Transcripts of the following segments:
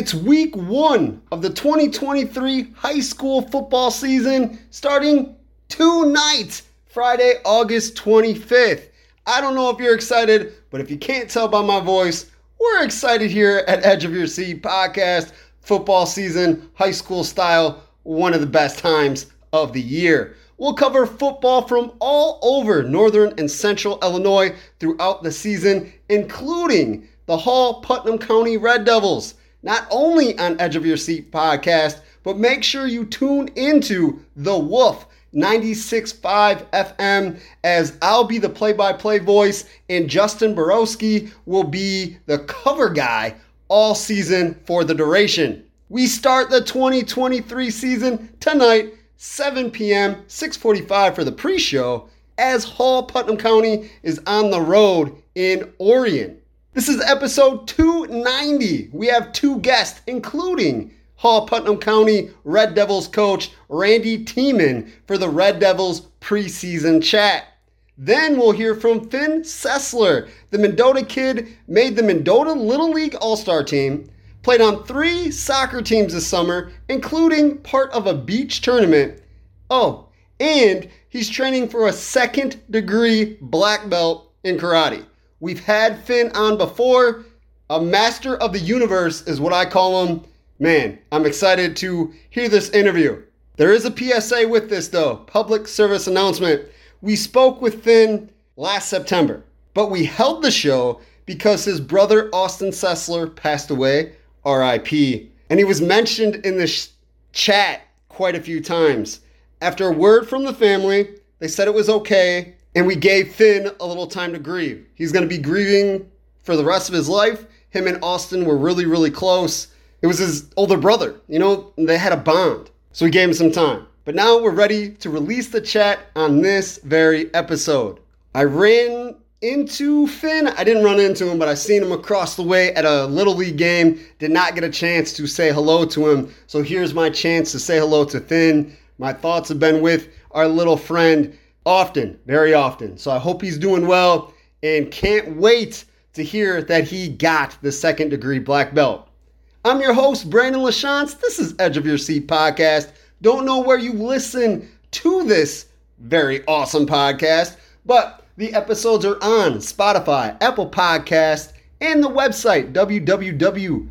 It's week one of the 2023 high school football season starting tonight, Friday, August 25th. I don't know if you're excited, but if you can't tell by my voice, we're excited here at Edge of Your Seat podcast. Football season, high school style, one of the best times of the year. We'll cover football from all over northern and central Illinois throughout the season, including the Hall Putnam County Red Devils not only on Edge of Your Seat podcast, but make sure you tune into The Wolf 96.5 FM as I'll be the play by play voice and Justin Borowski will be the cover guy all season for the duration. We start the 2023 season tonight, 7 p.m., 6:45 for the pre-show as Hall Putnam County is on the road in Orion. This is episode 290. We have two guests, including Hall Putnam County Red Devils coach Randy Tieman for the Red Devils preseason chat. Then we'll hear from Finn Sessler. The Mendota kid made the Mendota Little League All Star team, played on three soccer teams this summer, including part of a beach tournament. Oh, and he's training for a second degree black belt in karate. We've had Finn on before. A master of the universe is what I call him. Man, I'm excited to hear this interview. There is a PSA with this though, public service announcement. We spoke with Finn last September, but we held the show because his brother Austin Sessler passed away, RIP, and he was mentioned in the sh- chat quite a few times. After a word from the family, they said it was okay and we gave Finn a little time to grieve. He's going to be grieving for the rest of his life. Him and Austin were really, really close. It was his older brother, you know, they had a bond. So we gave him some time. But now we're ready to release the chat on this very episode. I ran into Finn. I didn't run into him, but I seen him across the way at a Little League game. Did not get a chance to say hello to him. So here's my chance to say hello to Finn. My thoughts have been with our little friend often, very often. So I hope he's doing well and can't wait to hear that he got the second degree black belt. I'm your host, Brandon LaChance. This is Edge of Your Seat podcast. Don't know where you listen to this very awesome podcast, but the episodes are on Spotify, Apple Podcast, and the website www.rss.com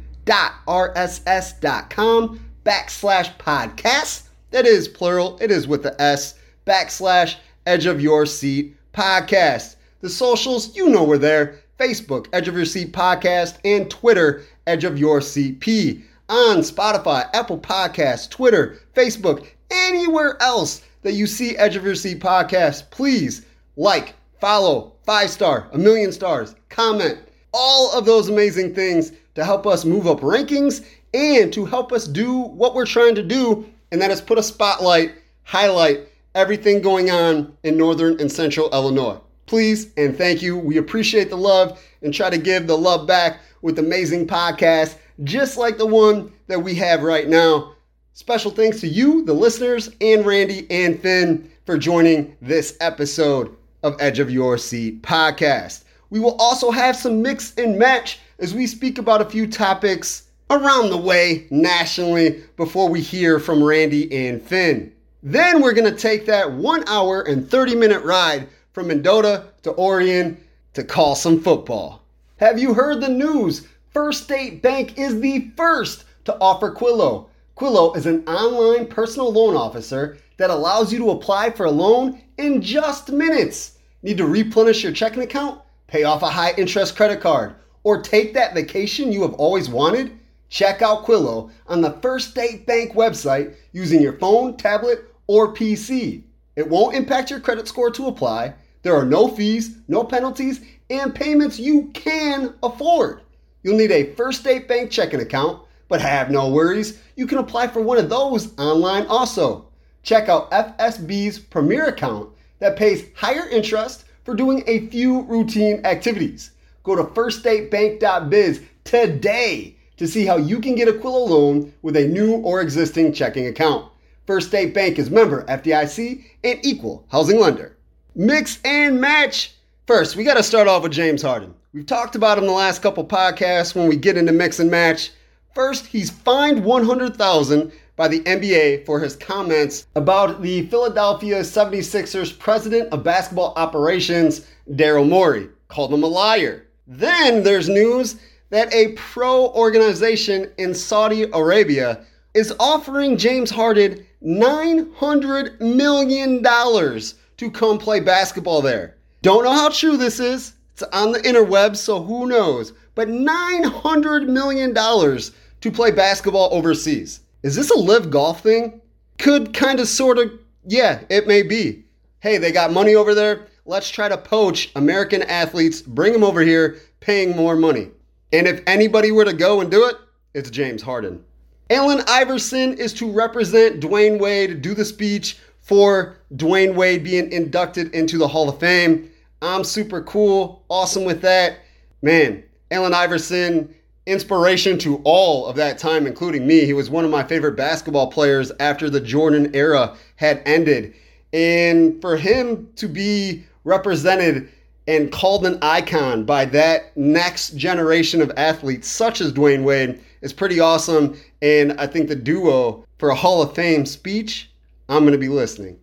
backslash podcast. That is plural, it is with the S backslash Edge of Your Seat Podcast. The socials, you know we're there. Facebook, Edge of Your Seat Podcast, and Twitter, Edge of Your Seat P. On Spotify, Apple Podcasts, Twitter, Facebook, anywhere else that you see Edge of Your Seat Podcast, please like, follow, five star, a million stars, comment, all of those amazing things to help us move up rankings and to help us do what we're trying to do, and that is put a spotlight, highlight, everything going on in northern and central Illinois. Please and thank you. We appreciate the love and try to give the love back with amazing podcasts just like the one that we have right now. Special thanks to you, the listeners, and Randy and Finn for joining this episode of Edge of Your Seat podcast. We will also have some mix and match as we speak about a few topics around the way nationally before we hear from Randy and Finn. Then we're going to take that one hour and 30 minute ride from Mendota to Orion to call some football. Have you heard the news? First State Bank is the first to offer Quillo. Quillo is an online personal loan officer that allows you to apply for a loan in just minutes. Need to replenish your checking account, pay off a high interest credit card, or take that vacation you have always wanted? Check out Quillo on the First State Bank website using your phone, tablet, or PC. It won't impact your credit score to apply. There are no fees, no penalties, and payments you can afford. You'll need a First State Bank checking account, but have no worries. You can apply for one of those online also. Check out FSB's Premier account that pays higher interest for doing a few routine activities. Go to firststatebank.biz today to see how you can get a Quillo loan with a new or existing checking account. First State Bank is member FDIC and equal housing lender. Mix and match. First, we got to start off with James Harden. We've talked about him the last couple podcasts when we get into mix and match, First, he's fined 100,000 by the NBA for his comments about the Philadelphia 76ers president of basketball operations, Daryl Morey, called him a liar. Then there's news that a pro organization in Saudi Arabia is offering James Harden $900 million to come play basketball there. Don't know how true this is. It's on the interwebs, so who knows? But $900 million to play basketball overseas. Is this a LIV golf thing? Could kind of, sort of, yeah, it may be. Hey, they got money over there. Let's try to poach American athletes, bring them over here, paying more money. And if anybody were to go and do it, it's James Harden. Allen Iverson is to represent Dwyane Wade, do the speech for Dwyane Wade being inducted into the Hall of Fame. I'm super cool, awesome with that. Man, Allen Iverson, inspiration to all of that time, including me. He was one of my favorite basketball players after the Jordan era had ended. And for him to be represented and called an icon by that next generation of athletes, such as Dwyane Wade, is pretty awesome. And I think the duo for a Hall of Fame speech, I'm going to be listening.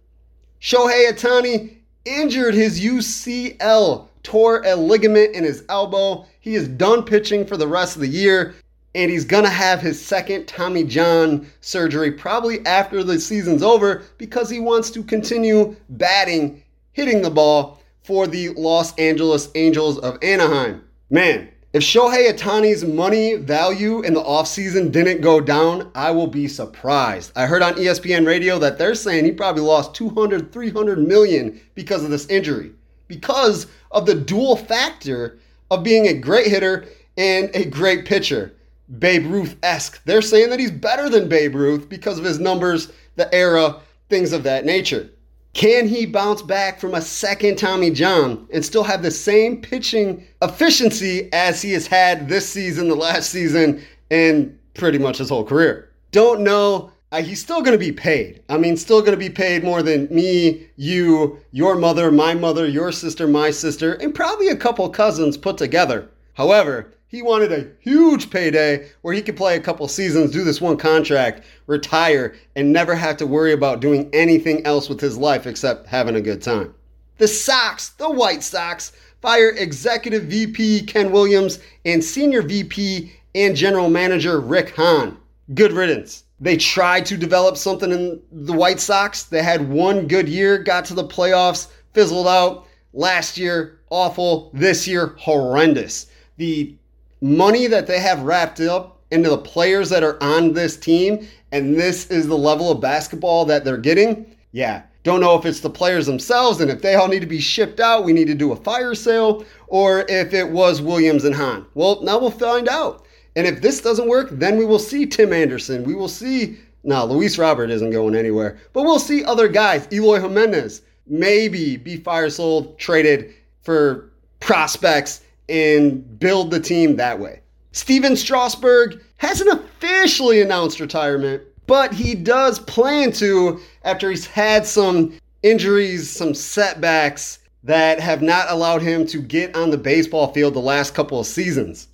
Shohei Ohtani injured his UCL, tore a ligament in his elbow. He is done pitching for the rest of the year, and he's going to have his second Tommy John surgery probably after the season's over because he wants to continue batting, hitting the ball for the Los Angeles Angels of Anaheim. Man, if Shohei Ohtani's money value in the offseason didn't go down, I will be surprised. I heard on ESPN radio that they're saying he probably lost 200, 300 million because of this injury. Because of the dual factor of being a great hitter and a great pitcher. Babe Ruth esque. They're saying that he's better than Babe Ruth because of his numbers, the era, things of that nature. Can he bounce back from a second Tommy John and still have the same pitching efficiency as he has had this season, the last season, and pretty much his whole career? Don't know. Uh, he's still going to be paid. I mean, still going to be paid more than me, you, your mother, my mother, your sister, my sister, and probably a couple cousins put together. However, he wanted a huge payday where he could play a couple seasons, do this one contract, retire, and never have to worry about doing anything else with his life except having a good time. The Sox, the White Sox, fire executive VP Ken Williams and senior VP and general manager Rick Hahn. Good riddance. They tried to develop something in the White Sox. They had one good year, got to the playoffs, fizzled out. Last year, awful. This year, horrendous. The money that they have wrapped up into the players that are on this team, and this is the level of basketball that they're getting, yeah. Don't know if it's the players themselves and if they all need to be shipped out, we need to do a fire sale, or if it was Williams and Hahn. Well, now we'll find out. And if this doesn't work, then we will see Tim Anderson. We will see, now Luis Robert isn't going anywhere, but we'll see other guys, Eloy Jimenez, maybe be fire sold, traded for prospects and build the team that way. Stephen Strasburg hasn't officially announced retirement, but he does plan to after he's had some injuries, some setbacks that have not allowed him to get on the baseball field the last couple of seasons.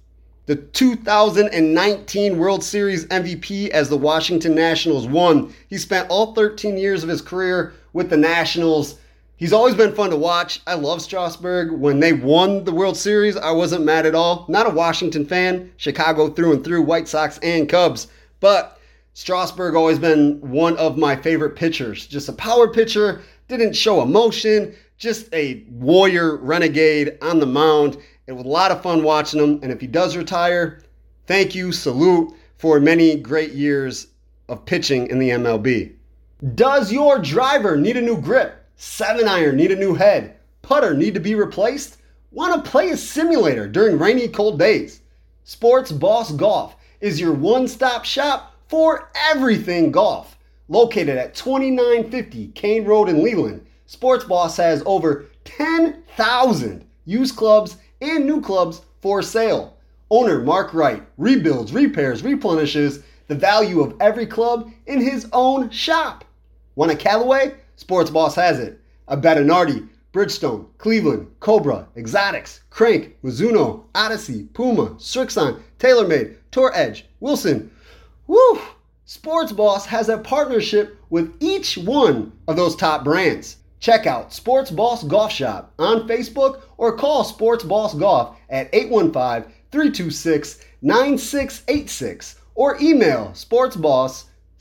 The 2019 World Series MVP as the Washington Nationals won. He spent all 13 years of his career with the Nationals He's always been fun to watch. I love Strasburg. When they won the World Series, I wasn't mad at all. Not a Washington fan, Chicago through and through, White Sox and Cubs. But Strasburg always been one of my favorite pitchers. Just a power pitcher, didn't show emotion, just a warrior renegade on the mound. It was a lot of fun watching him. And if he does retire, thank you, salute for many great years of pitching in the MLB. Does your driver need a new grip? Seven iron need a new head. Putter need to be replaced? Want to play a simulator during rainy, cold days? Sports Boss Golf is your one stop shop for everything golf. Located at 2950 Kane Road in Leland, Sports Boss has over 10,000 used clubs and new clubs for sale. Owner Mark Wright rebuilds, repairs, replenishes the value of every club in his own shop. Want a Callaway? Sports Boss has it. A Bridgestone, Cleveland, Cobra, Exotics, Crank, Mizuno, Odyssey, Puma, Srixon, TaylorMade, Tour Edge, Wilson. Woo! Sports Boss has a partnership with each one of those top brands. Check out Sports Boss Golf Shop on Facebook or call Sports Boss Golf at 815 326 9686 or email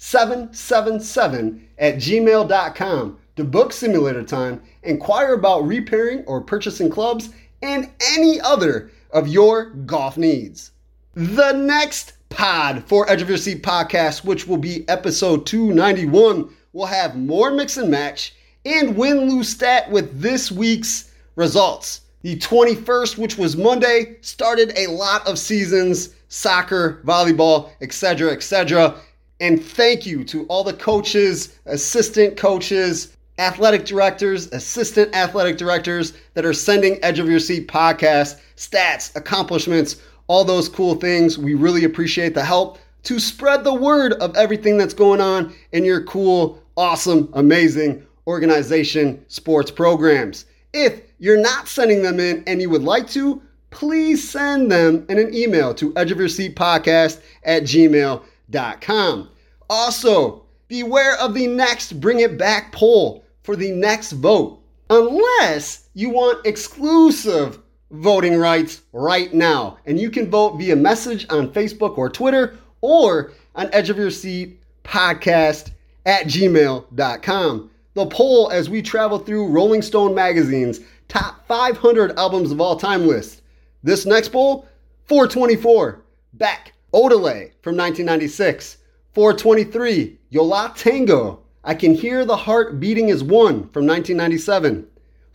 sportsboss777 at gmail.com to book simulator time, inquire about repairing or purchasing clubs, and any other of your golf needs. The next pod for Edge of Your Seat podcast, which will be episode 291, will have more mix and match and win lose stat with this week's results. The 21st, which was Monday, started a lot of seasons soccer, volleyball, etc., etc. And thank you to all the coaches, assistant coaches, athletic directors, assistant athletic directors that are sending Edge of Your Seat podcast stats, accomplishments, all those cool things. We really appreciate the help to spread the word of everything that's going on in your cool, awesome, amazing organization sports programs. If you're not sending them in and you would like to, please send them in an email to edgeofyourseatpodcast at gmail.com. Also, beware of the next Bring It Back poll for the next vote, unless you want exclusive voting rights right now. And you can vote via message on Facebook or Twitter or on Edge of Your Seat podcast at gmail.com. The poll as we travel through Rolling Stone magazine's top 500 albums of all time list. This next poll, 424, Beck, Odelay from 1996. 423, Yo Tango. I Can Hear the Heart Beating as One from 1997.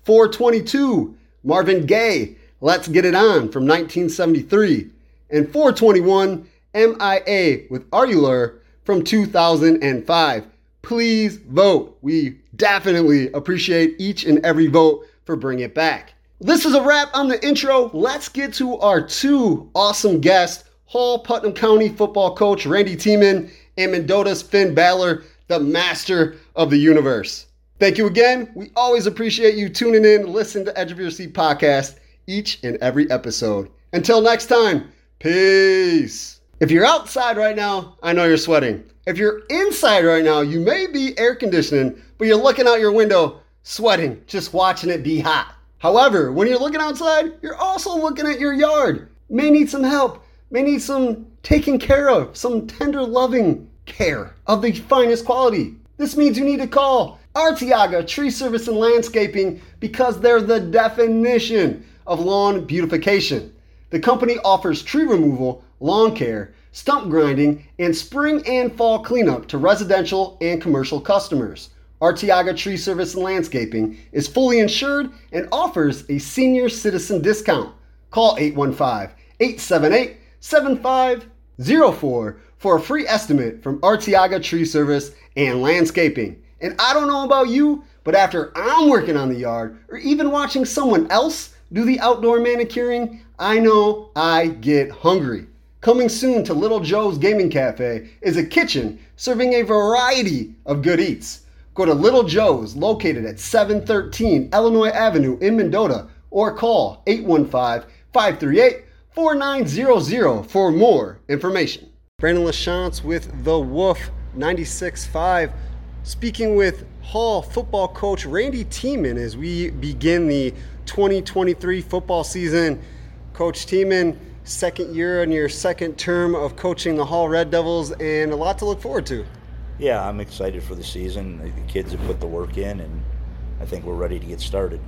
422, Marvin Gaye, Let's Get It On from 1973. And 421, MIA with Arular from 2005. Please vote. We definitely appreciate each and every vote for Bring It Back. This is a wrap on the intro. Let's get to our two awesome guests Hall Putnam County football coach Randy Tieman and Mendota's Finn Balor, the master of the universe. Thank you again. We always appreciate you tuning in, listening to Edge of Your Seat podcast each and every episode. Until next time, peace. If you're outside right now, I know you're sweating. If you're inside right now, you may be air conditioning, but you're looking out your window, sweating, just watching it be hot. However, when you're looking outside, you're also looking at your yard. May need some help, may need some taking care of, some tender, loving care of the finest quality. This means you need to call Artiaga Tree Service and Landscaping because they're the definition of lawn beautification. The company offers tree removal, lawn care, stump grinding, and spring and fall cleanup to residential and commercial customers. Artiaga Tree Service and Landscaping is fully insured and offers a senior citizen discount. Call 815 878 7504 for a free estimate from Artiaga Tree Service and Landscaping. And I don't know about you, but after I'm working on the yard or even watching someone else do the outdoor manicuring, I know I get hungry. Coming soon to Little Joe's Gaming Cafe is a kitchen serving a variety of good eats. Go to Little Joe's, located at 713 Illinois Avenue in Mendota, or call 815 538 4900 for more information. Brandon LaChance with The Wolf 96.5, speaking with Hall football coach Randy Tieman as we begin the 2023 football season. Coach Tieman, second year in your second term of coaching the Hall Red Devils, and a lot to look forward to. Yeah, I'm excited for the season. The kids have put the work in, and I think we're ready to get started.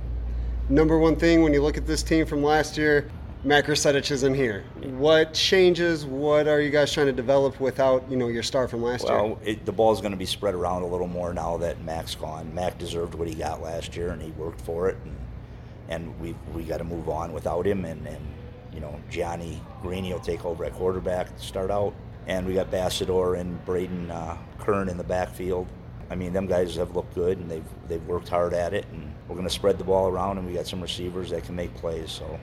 Number one thing when you look at this team from last year, Matt Grusevich isn't here. What changes? What are you guys trying to develop without you know your star from last well, year? Well, the ball's going to be spread around a little more now that Mac's gone. Mac deserved what he got last year, and he worked for it. And, and we we got to move on without him. And, and you know Johnny Greeny will take over at quarterback to start out, and we got Bassador and Braden uh, Kern in the backfield. I mean, them guys have looked good, and they've they've worked hard at it. And we're going to spread the ball around, and we got some receivers that can make plays. So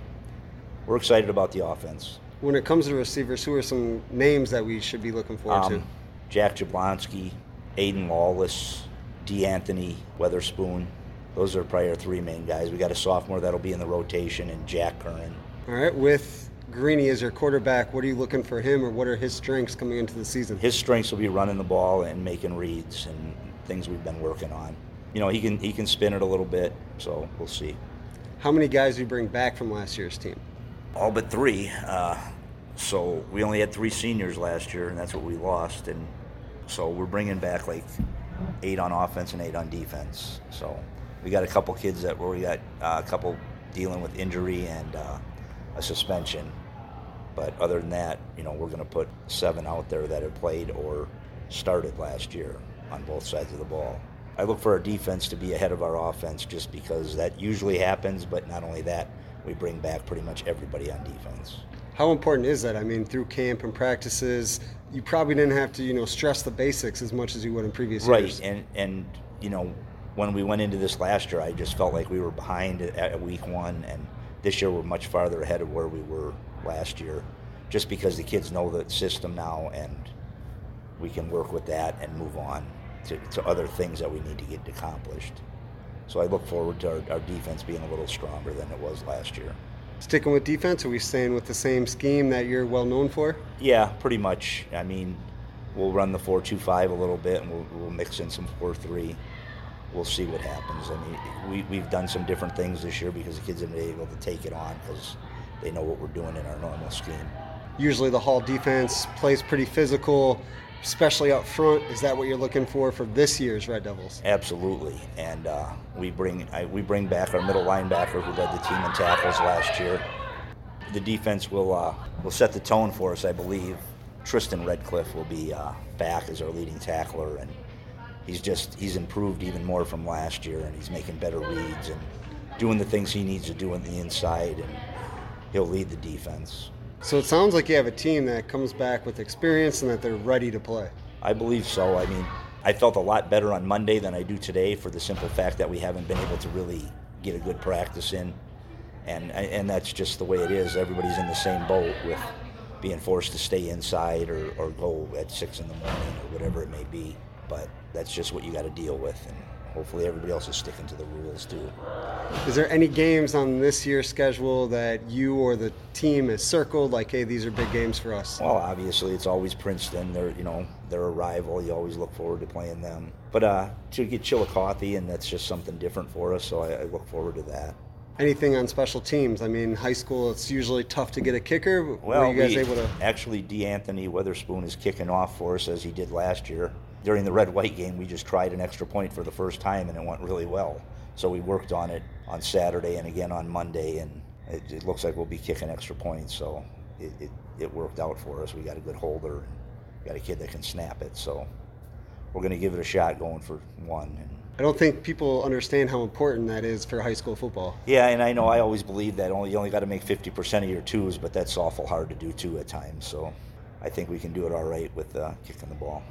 we're excited about the offense. When it comes to receivers, who are some names that we should be looking forward um, to? Jack Jablonski, Aiden Lawless, D'Anthony Weatherspoon. Those are probably our three main guys. We got a sophomore that'll be in the rotation, and Jack Curran. All right, with Greeny as your quarterback, what are you looking for him, or what are his strengths coming into the season? His strengths will be running the ball and making reads and things we've been working on. You know, he can he can spin it a little bit, so we'll see. How many guys do you bring back from last year's team? All but three. Uh, so we only had three seniors last year, and that's what we lost. And so we're bringing back like eight on offense and eight on defense. So we got a couple kids that we got uh, a couple dealing with injury and uh, a suspension. But other than that, you know, we're going to put seven out there that have played or started last year on both sides of the ball. I look for our defense to be ahead of our offense just because that usually happens, but not only that, we bring back pretty much everybody on defense. How important is that? I mean, through camp and practices, you probably didn't have to, you know, stress the basics as much as you would in previous right. years. Right, and and you know, when we went into this last year, I just felt like we were behind at week one, and this year we're much farther ahead of where we were last year, just because the kids know the system now, and we can work with that and move on to, to other things that we need to get accomplished. So I look forward to our, our defense being a little stronger than it was last year. Sticking with defense, are we staying with the same scheme that you're well known for? Yeah, pretty much. I mean, we'll run the 4 2 5 a little bit and we'll, we'll mix in some 4 3. We'll see what happens. I mean, we, we've done some different things this year because the kids have been able to take it on because they know what we're doing in our normal scheme. Usually the Hall defense plays pretty physical especially up front. Is that what you're looking for for this year's Red Devils? Absolutely, and uh, we bring I, we bring back our middle linebacker who led the team in tackles last year. The defense will uh, will set the tone for us, I believe. Tristan Redcliffe will be uh, back as our leading tackler, and he's just he's improved even more from last year, and he's making better reads and doing the things he needs to do on the inside, and he'll lead the defense. So it sounds like you have a team that comes back with experience and that they're ready to play. I believe so. I mean, I felt a lot better on Monday than I do today for the simple fact that we haven't been able to really get a good practice in. And, and that's just the way it is. Everybody's in the same boat with being forced to stay inside or, or go at six in the morning or whatever it may be. But that's just what you got to deal with. And hopefully everybody else is sticking to the rules too. Is there any games on this year's schedule that you or the team has circled like, hey, these are big games for us? Well, obviously it's always Princeton. They're you know they're a rival. You always look forward to playing them. But uh, to get Chillicothe, and that's just something different for us. So I, I look forward to that. Anything on special teams? I mean, high school, it's usually tough to get a kicker. Well, Were you guys we, able to? Actually, D'Anthony Witherspoon is kicking off for us as he did last year during the red white game, we just tried an extra point for the first time and it went really well. So we worked on it on Saturday and again on Monday, and it, it looks like we'll be kicking extra points. So it, it, it, worked out for us. We got a good holder, got a kid that can snap it. So we're going to give it a shot going for one. And, I don't think people understand how important that is for high school football. Yeah, and I know I always believe that only you only got to make 50% of your twos, but that's awful hard to do too at times. So I think we can do it all right with uh, kicking the ball.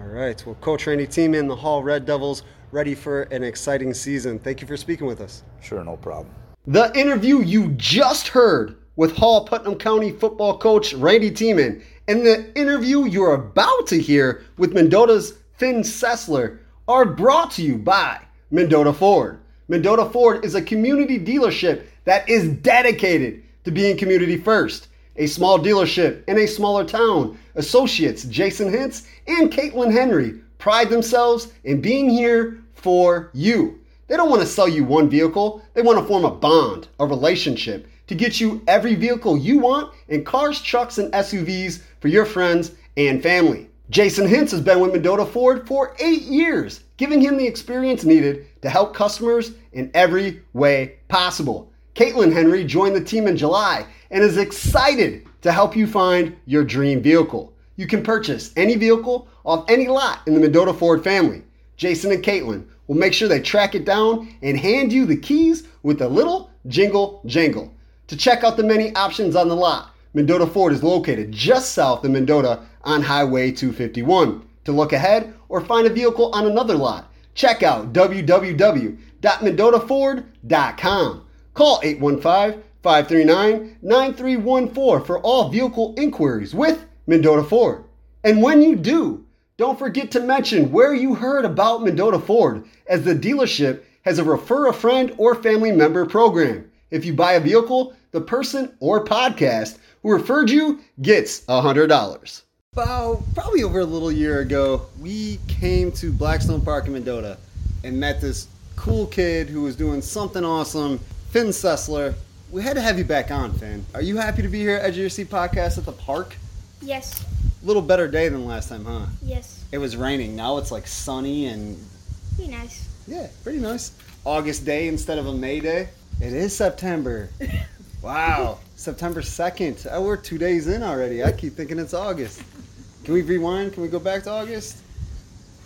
All right. Well, Coach Randy Tieman the Hall Red Devils ready for an exciting season. Thank you for speaking with us. Sure, no problem. The interview you just heard with Hall Putnam County football coach Randy Tieman and the interview you're about to hear with Mendota's Finn Sessler are brought to you by Mendota Ford. Mendota Ford is a community dealership that is dedicated to being community first a small dealership in a smaller town. Associates Jason Hintz and Caitlin Henry pride themselves in being here for you. They don't want to sell you one vehicle, they want to form a bond, a relationship to get you every vehicle you want in cars, trucks, and SUVs for your friends and family. Jason Hintz has been with Mendota Ford for eight years, giving him the experience needed to help customers in every way possible. Caitlin Henry joined the team in July and is excited to help you find your dream vehicle. You can purchase any vehicle off any lot in the Mendota Ford family. Jason and Caitlin will make sure they track it down and hand you the keys with a little jingle jangle. To check out the many options on the lot, Mendota Ford is located just south of Mendota on Highway 251. To look ahead or find a vehicle on another lot, check out www.mendotaford.com. Call 815 539 9314 for all vehicle inquiries with Mendota Ford. And when you do, don't forget to mention where you heard about Mendota Ford, as the dealership has a refer a friend or family member program. If you buy a vehicle, the person or podcast who referred you gets $100. About probably over a little year ago, we came to Blackstone Park in Mendota and met this cool kid who was doing something awesome, Finn Sessler. We had to have you back on, Finn. Are you happy to be here at Edge of Your Seat podcast at the park? Yes, A little better day than last time, huh? yes. It was raining. Now it's like sunny and Be nice. yeah, pretty nice. August day instead of a May day. It is September. Wow, September 2nd. Oh, we're two days in already. I keep thinking it's August. Can we rewind? Can we go back to August?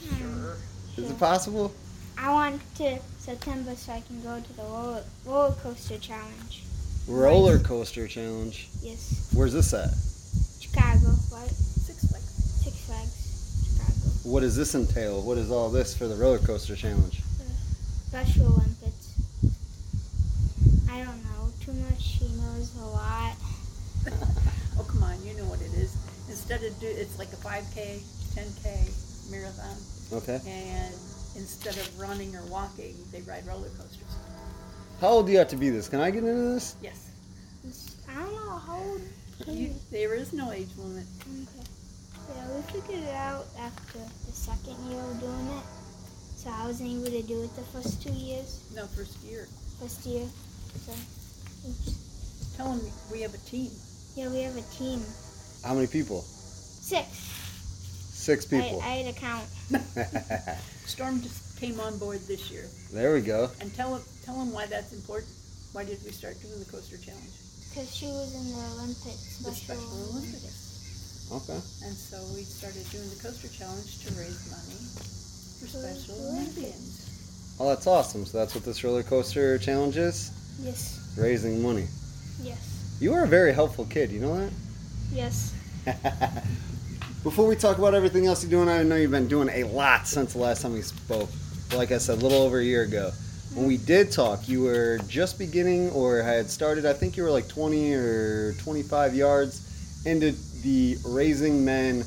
Hmm. Sure. Is it possible? I want to September so I can go to the roller, roller coaster challenge. Roller coaster challenge. Yes, Where's this at? Chicago, right? Six Flags. Six Flags, Chicago. What does this entail? What is all this for the roller coaster challenge? Special Olympics. I don't know too much. She knows a lot. Oh, come on, you know what it is. Instead of do, it's like a 5K, 10K marathon, Okay. and instead of running or walking, they ride roller coasters. How old do you have to be this? Can I get into this? Yes. It's- I don't know how old. You, there is no age limit. Okay. Yeah, we figured it out after the second year of doing it. So I wasn't able to do it the first two years. No, first year. First year. So, oops. Tell them we have a team. yeah, we have a team. How many people? Six. Six people. I, I had to count. Storm just came on board this year. there we go. And tell them, tell them why that's important. Why did we start doing the coaster challenge? Because she was in the Olympics. The Special, Special Olympics. Okay. And so we started doing the coaster challenge to raise money for For Special Olympians. Olympians. Oh, that's awesome. So that's what this roller coaster challenge is? Yes. Raising money. Yes. You are a very helpful kid, you know that? Yes. Before we talk about everything else you're doing, I know you've been doing a lot since the last time we spoke. Like I said, a little over a year ago. When we did talk, you were just beginning or had started, I think you were like 20 or 25 yards into the Raising Men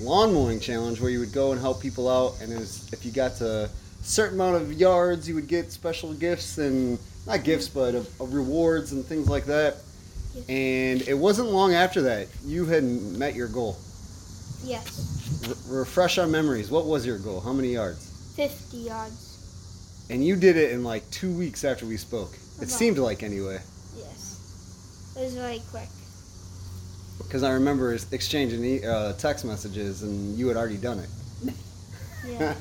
lawn mowing challenge where you would go and help people out. And it was, if you got to a certain amount of yards, you would get special gifts and not gifts, but uh, uh, rewards and things like that. Yes. And it wasn't long after that you had met your goal. Yes. R- refresh our memories. What was your goal? How many yards? 50 yards. And you did it in like two weeks after we spoke. It seemed like anyway, Yes. It was really quick. because I remember exchanging e- uh, text messages, and you had already done it. Yeah.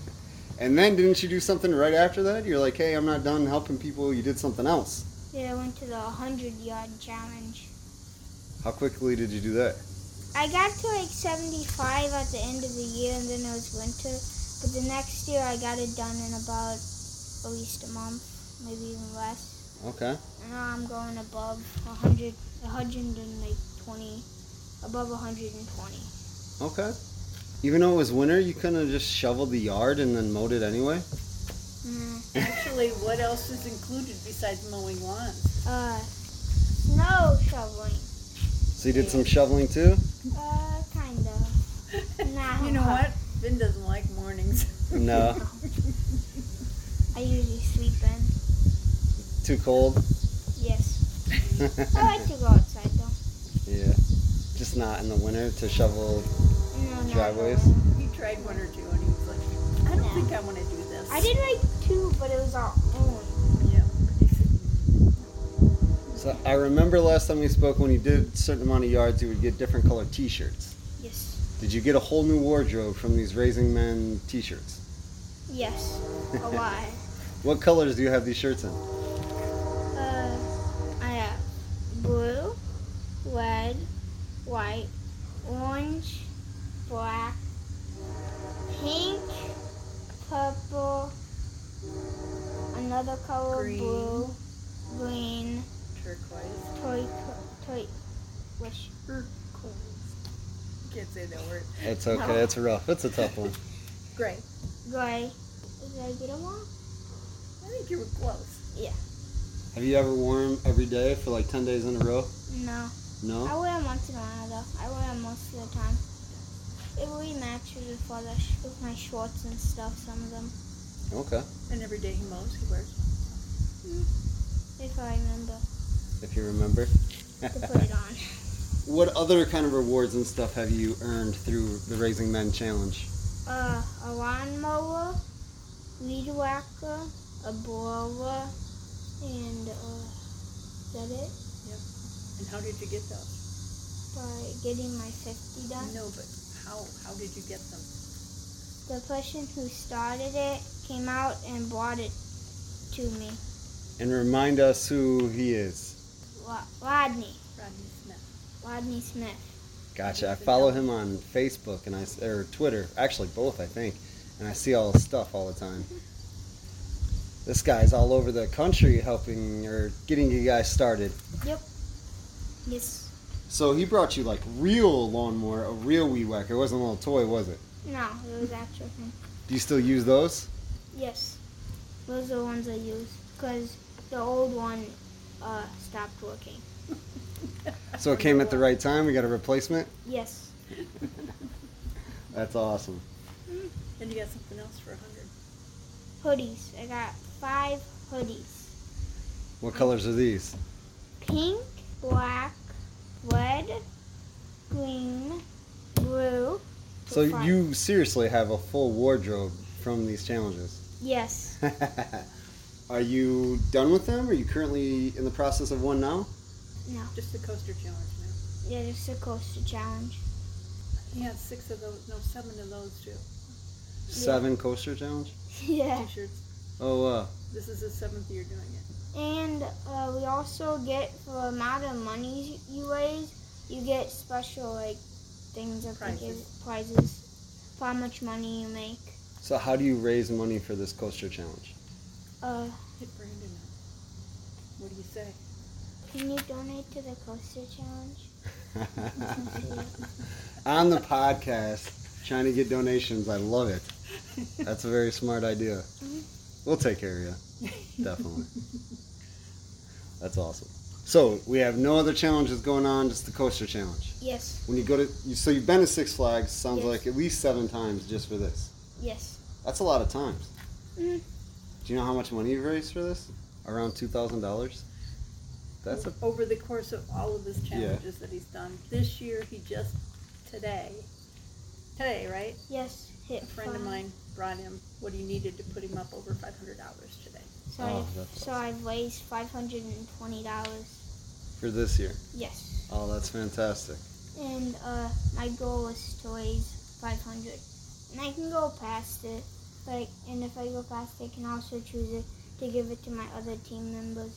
and then didn't you do something right after that? You're like, hey, I'm not done helping people. You did something else. yeah, I went to the 100 yard challenge. How quickly did you do that? I got to like 75 at the end of the year, and then it was winter. But the next year, I got it done in about at least a month, maybe even less. Okay. And now I'm going above 100, 120, above 120. Okay. Even though it was winter, you couldn't have just shoveled the yard and then mowed it anyway? Mm. Actually, what else is included besides mowing lawns? Uh, snow shoveling. So you did some shoveling too? Uh, kind of. Nah. You know what? Finn doesn't like mornings. No. I usually sleep in. Too cold? Yes. I like to go outside though. Yeah. Just not in the winter to shovel No, driveways? he tried one or two and he was like, I don't No. think I want to do this. I did like two, but it was our own. Yeah. So I remember last time we spoke when you did a certain amount of yards, you would get different colored T-shirts. Yes. Did you get a whole new wardrobe from these Raising Men T-shirts? Yes. A lot. What colors do you have these shirts in? Uh, I have blue, red, white, orange, black, pink, purple, another color Green. blue, green, Turquoise. toy, toy, wish. Turquoise. Can't say that word. It's okay. No. It's rough. It's a tough one. Gray. Gray. Did I get them all? I think you were close. Yeah. Have you ever worn them every day for like 10 days in a row? No. No? I wear them once in a while though. I wear them most of the time. It really matches with, all the sh- with my shorts and stuff, some of them. Okay. And every day he mows, he wears. Hmm. If I remember. if you remember. to put it on. what other kind of rewards and stuff have you earned through the Raising Men Challenge? Uh, a lawnmower, weed whacker, a blower, and uh, is that it? Yep. And how did you get those? By getting my 50 done. No, but how, how did you get them? The person who started it came out and brought it to me. And remind us who he is. Rodney. Rodney Smith. Rodney Smith. Gotcha. I follow him on Facebook and I or Twitter, actually both, I think, and I see all his stuff all the time. This guy's all over the country helping or getting you guys started. Yep. Yes. So he brought you like real lawnmower, a real weed whacker. It wasn't a little toy, was it? No, it was actual thing. Do you still use those? Yes. Those are the ones I use. Because the old one uh, stopped working. So it came at the right time. We got a replacement. Yes. That's awesome. And you got something else for a hundred. Hoodies. I got five hoodies. What colors are these? Pink, black, red, green, blue. So Five. you seriously have a full wardrobe from these challenges. Yes. are you done with them? Are you currently in the process of one now? No. Just the coaster challenge now. Yeah, just the coaster challenge. He has six of those, no, seven of those too. Seven coaster challenge. yeah. T-shirts. Oh, uh, This is the seventh year doing it. And uh, we also get for the amount of money you raise, you get special like things that Prizes. prizes for how much money you make. so how do you raise money for this coaster challenge? Uh, Hit Brandon up. What do you say? Can you donate to the coaster challenge? On the podcast, trying to get donations. I love it. That's a very smart idea. We'll take care of you. Definitely. That's awesome. So we have no other challenges going on, just the coaster challenge. Yes. When you go to, you, so you've been to Six Flags. Sounds Yes. like at least seven times just for this. Yes. That's a lot of times. Mhm. Do you know how much money you've raised for this? Around two thousand dollars. That's a Over the course of all of his challenges that he's done. This year, he just, today, today, right? Yes. Hit A friend of five. mine brought him what he needed to put him up over five hundred dollars today. So, Oh, I've, that's so I've raised five hundred and twenty dollars. for this year. Yes. Oh, that's fantastic. And uh, my goal is to raise five hundred, and I can go past it. Like, and if I go past it, I can also choose it to give it to my other team members.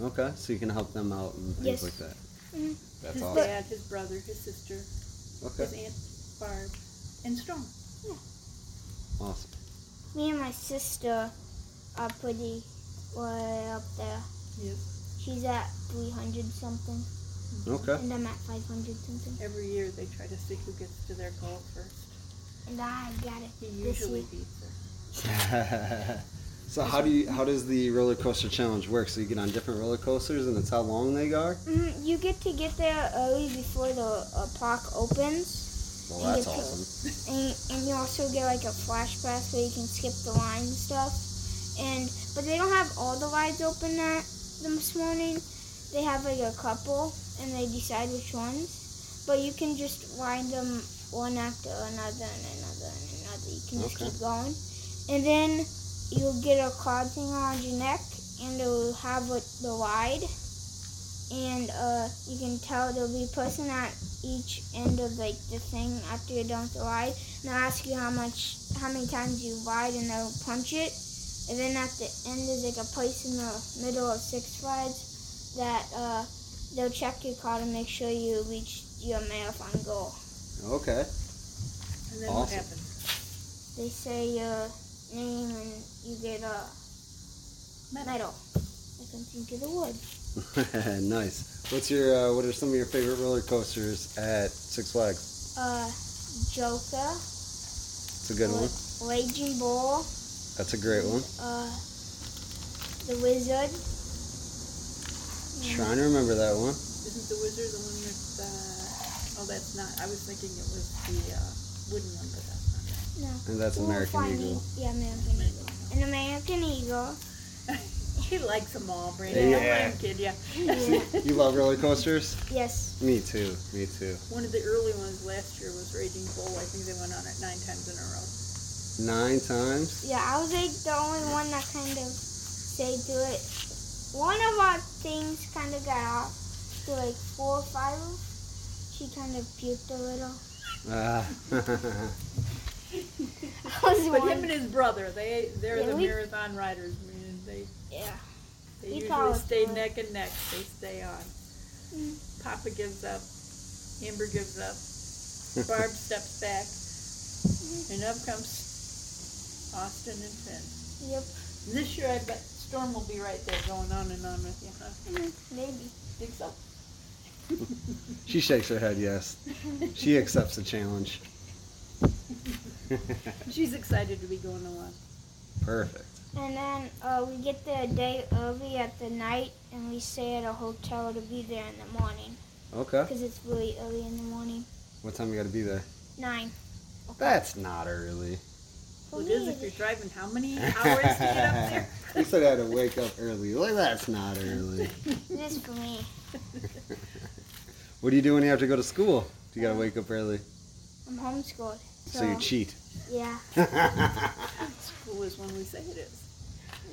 Okay, so you can help them out and things Yes. like that. Mhm. That's all. his awesome. dad, his brother, his sister, Okay, his aunt Barb, and Strong. awesome. Me and my sister are pretty way up there. Yes. She's at three hundred something, Okay. and I'm at five hundred something. Every year they try to see who gets to their goal first. And I got it He this usually year. beats her. so how do you how does the roller coaster challenge work? So you get on different roller coasters and it's how long they are? Mhm, You get to get there early before the uh, park opens. Well, that's awesome. and, and you also get like a flash pass where you can skip the line and stuff. And but they don't have all the rides open that this morning. They have like a couple, and they decide which ones. But you can just ride them one after another and another and another. You can just Okay. keep going, and then you'll get a card thing around your neck, and it'll have what the ride. And uh, you can tell there'll be a person at each end of like the thing after you're done with the ride, and they'll ask you how much, how many times you ride, and they'll punch it. And then at the end, there's like a place in the middle of Six Flags that uh, they'll check your card to make sure you reach your marathon goal. Okay. And then what Awesome. happens? They say your name and you get a medal. I can think of the word. nice. What's your uh, what are some of your favorite roller coasters at Six Flags? Uh, Joker, It's a good one. Raging Bull, That's a great one. uh, the Whizzer. Trying to remember that one. Isn't the Whizzer the one with, uh, oh, that's not, I was thinking it was the, uh, wooden one, but that's not it. No. And that's We'll American find Eagle. you- Yeah, American Eagle. An American Eagle. He likes them all, Brandon. Yeah. Don't let him kid ya. Yeah. You love roller coasters? yes. Me too. Me too. One of the early ones last year was Raging Bull. I think they went on it nine times in a row. Nine times. Yeah, I was like the only one that kind of stayed to it. One of our things kind of got off to like four or five. She kind of puked a little. Ah. I was But one. him and his brother, they they're Yeah, the we- marathon riders, man. They yeah. they We usually stay fun. neck and neck. They stay on. Mm. Papa gives up. Amber gives up. Barb steps back. And up comes Austin and Finn. Yep. This year I bet Storm will be right there going on and on with you, huh? Mm, Maybe. Think so? she shakes her head. Yes. She accepts the challenge. She's excited to be going along. Perfect. And then uh, we get the day early at the night, and we stay at a hotel to be there in the morning Okay. because it's really early in the morning. What time you got to be there? Nine. That's not early. For Well, it me, is if you're driving how many hours to get up there? you said I had to wake up early. Like that's not early. It is for me. What do you do when you have to go to school? Do you got to wake up early? I'm homeschooled. So, So you cheat. Yeah. it's cool as when we say it is.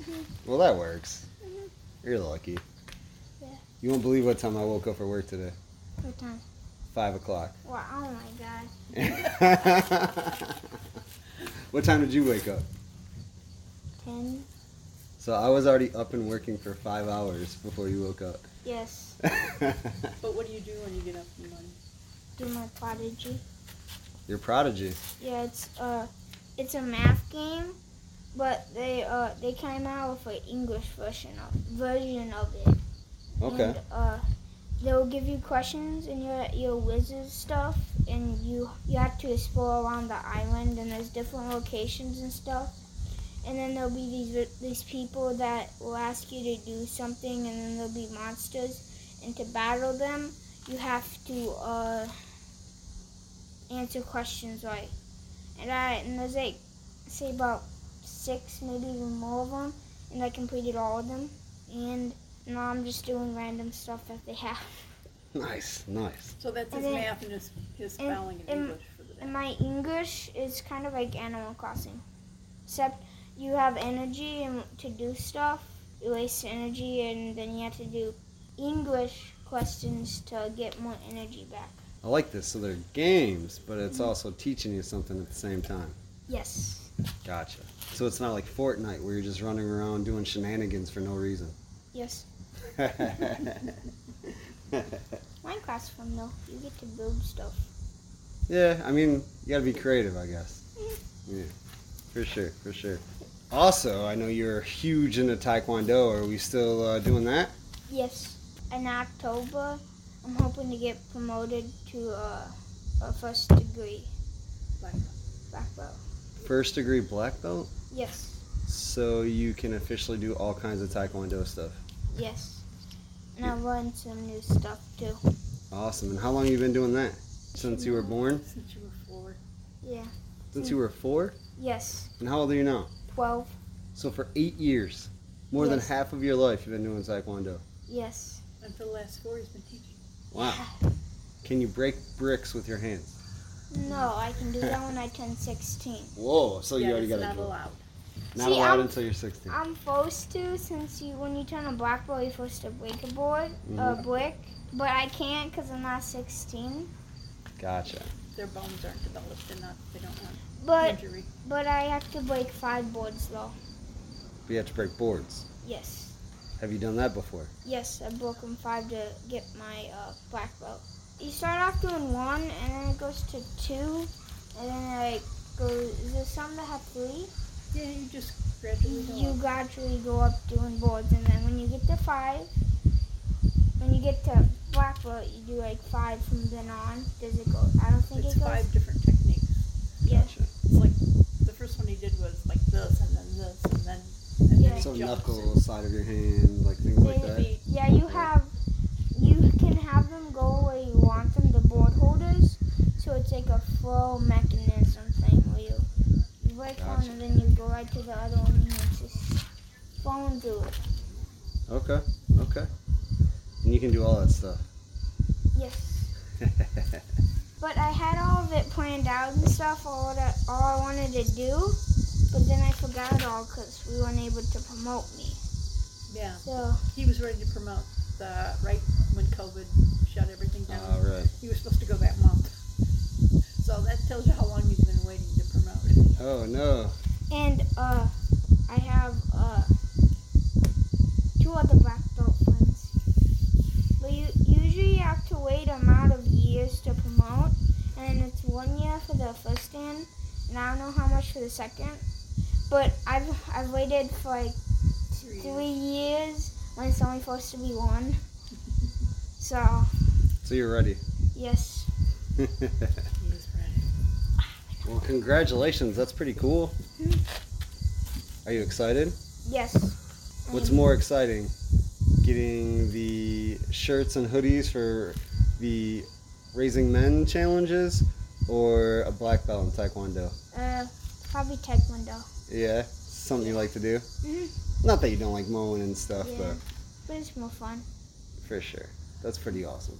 Mm-hmm. well, that works. Mm-hmm. You're lucky. Yeah. You won't believe what time I woke up for work today. What time? Five o'clock. Wow, oh my god. what time did you wake up? Ten? So I was already up and working for five hours before you woke up. Yes. But what do you do when you get up in the morning? Do my prodigy. You're prodigy. Yeah, it's uh, it's a math game, but they uh they came out with an English version of version of it. Okay. And, uh, they'll give you questions and your your wizard stuff, and you you have to explore around the island, and there's different locations and stuff. And then there'll be these these people that will ask you to do something, and then there'll be monsters, and to battle them, you have to uh, answer questions right. And I and there's like say about six, maybe even more of them, and I completed all of them. And now I'm just doing random stuff that they have. Nice, nice. So that's his then- math and his, his and- spelling and and- English for the day. And my English is kind of like Animal Crossing, except you have energy and to do stuff. You waste energy, and then you have to do English questions to get more energy back. I like this. So they're games, but it's also teaching you something at the same time. Yes. Gotcha. So it's not like Fortnite where you're just running around doing shenanigans for no reason. Yes. Minecraft's fun though. You get to build stuff. yeah, I mean, you gotta be creative, I guess. Yeah, for sure, for sure. Also, I know you're huge into Taekwondo. Are we still uh, doing that? Yes. In October, I'm hoping to get promoted to uh, a first degree Black black belt. First degree black belt? Yes. So you can officially do all kinds of Taekwondo stuff. Yes. And I learned some new stuff too. Awesome. And how long you been doing that? Since you were born? Since you were four. Yeah. Since you were four? Yes. And how old are you now? 12. So for eight years, more than half of your life, you've been doing Taekwondo. Yes. And for the last four, he's been teaching. Wow. Can you break bricks with your hands? No, I can do that when I turn 16. Whoa. So yeah, you already got not to do it. allowed. Not See, allowed I'm- until you're 16. I'm supposed to since you when you turn a black belt you're supposed to break a board, a Mhm. brick, but I can't because I'm not 16. Gotcha. Their bones aren't developed. They're not. They don't want But injury. but I have to break five boards though. But you have to break boards. Yes. Have you done that before? Yes, I broke them five to get my uh, black belt. You start off doing one, and then it goes to two, and then it like goes. Is there some that have three? Yeah, you just gradually go You up. gradually go up doing boards, and then when you get to five, when you get to black belt, you do like five from then on. Does it go? I don't think It's it goes. five different techniques. Yeah. Gotcha. It's like the first one he did was like this, and then this, and then and Yeah. So knuckle, side of your hand, like things like that. Yeah, you have. You can have them go where you want them, the board holders. So it's like a flow mechanism thing where you, you break one Gotcha. and then you go right to the other one and it's just flowing through it. Okay. Okay. And you can do all that stuff. Yes. But I had all of it planned out and stuff, all that, all I wanted to do. But then I forgot it all because we weren't able to promote me. Yeah, So he was ready to promote the right when COVID shut everything down. all right. He was supposed to go that month. So that tells you how long he's been waiting to promote. Oh no. and uh, I have uh two other black belt friends. But you usually you have to wait a amount of years to promote, and it's one year for the first dan, and I don't know how much for the second. But I've I've waited for like Three three years when it's only supposed to be one. So So you're ready. yes, He is ready. well, congratulations. That's pretty cool. Mhm. Are you excited? yes. What's And more exciting? Getting the shirts and hoodies for the Raising Men challenges or a black belt in Taekwondo? Uh, probably Taekwondo. Yeah, something you like to do? Mhm. Not that you don't like mowing and stuff, Yeah. but But it's more fun. for sure. That's pretty awesome.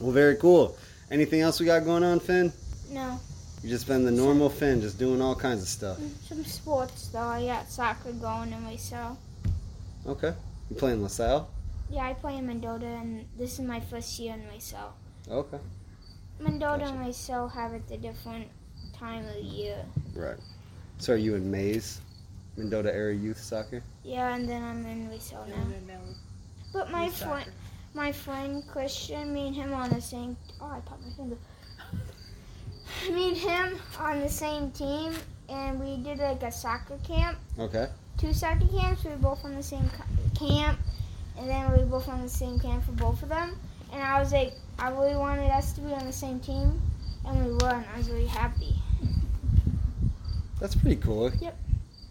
Well, very cool. Anything else we got going on, Finn? No. You just been the normal Finn, just doing all kinds of stuff. Some sports though. I got soccer going in myself. Okay. You playing LaSalle? Yeah, I play in Mendota, and this is my first year in myself. Okay. Mendota Gotcha. and myself have it the different time of year. Right. So are you in Mays? Mendota Area Youth Soccer? Yeah, and then I'm in myself now. no, no. But my Youth friend, soccer. my friend Christian, me and him on the same. Oh, I popped my finger. Me and him on the same team, and we did like a soccer camp. Okay. two soccer camps. We were both on the same co- camp, and then we were both on the same camp for both of them. And I was like, I really wanted us to be on the same team, and we were, and I was really happy. That's pretty cool. Yep.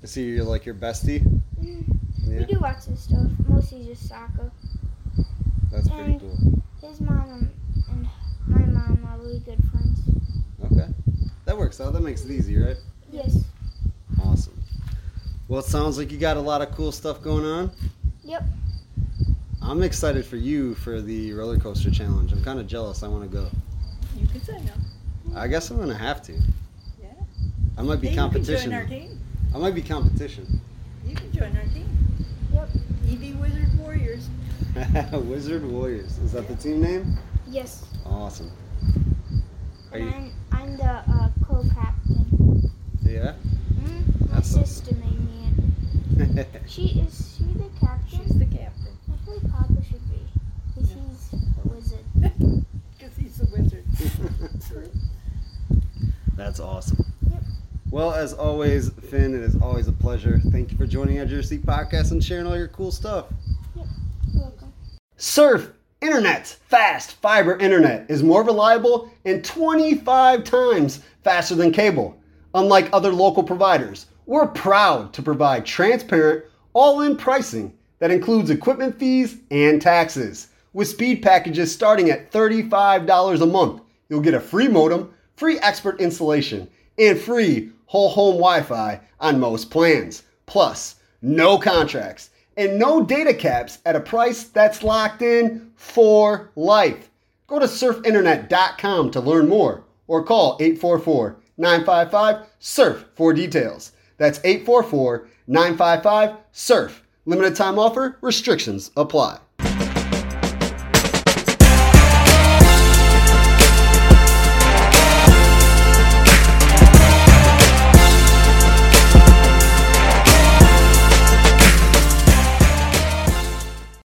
I see you're like your bestie. Mm, Yeah. We do lots of stuff, mostly just soccer. That's pretty cool. His mom and, and my mom are really good friends. Okay. That works out. That makes it easy, right? Yes. Awesome. Well, it sounds like you got a lot of cool stuff going on. Yep. I'm excited for you for the roller coaster challenge. I'm kind of jealous. I want to go. You can say no. I guess I'm gonna have to. Yeah. I might be Hey, competition. You can join our team. I might be competition. You can join our team. Yep. EV Wizard Warriors. Wizard Warriors. Is that the team name? Yes. Awesome. Are And you? I'm, I'm the uh, co-captain. Yeah. Mm, my That's awesome. sister made me it. She is she the captain? She's the captain. I feel like Papa should be. Because Yeah. he's a wizard. Because he's a wizard. That's awesome. Yep. Well, as always, Finn, it is always a pleasure. Thank you for joining our Jersey podcast and sharing all your cool stuff. You're welcome. Surf Internet's fast fiber internet is more reliable and 25 times faster than cable. Unlike other local providers, we're proud to provide transparent, all in pricing that includes equipment fees and taxes. With speed packages starting at $35 a month, you'll get a free modem, free expert installation, and free whole home Wi Fi on most plans. Plus, no contracts and no data caps at a price that's locked in for life. Go to surfinternet.com to learn more or call 844 955 SURF for details. That's 844 955 SURF. Limited time offer, restrictions apply.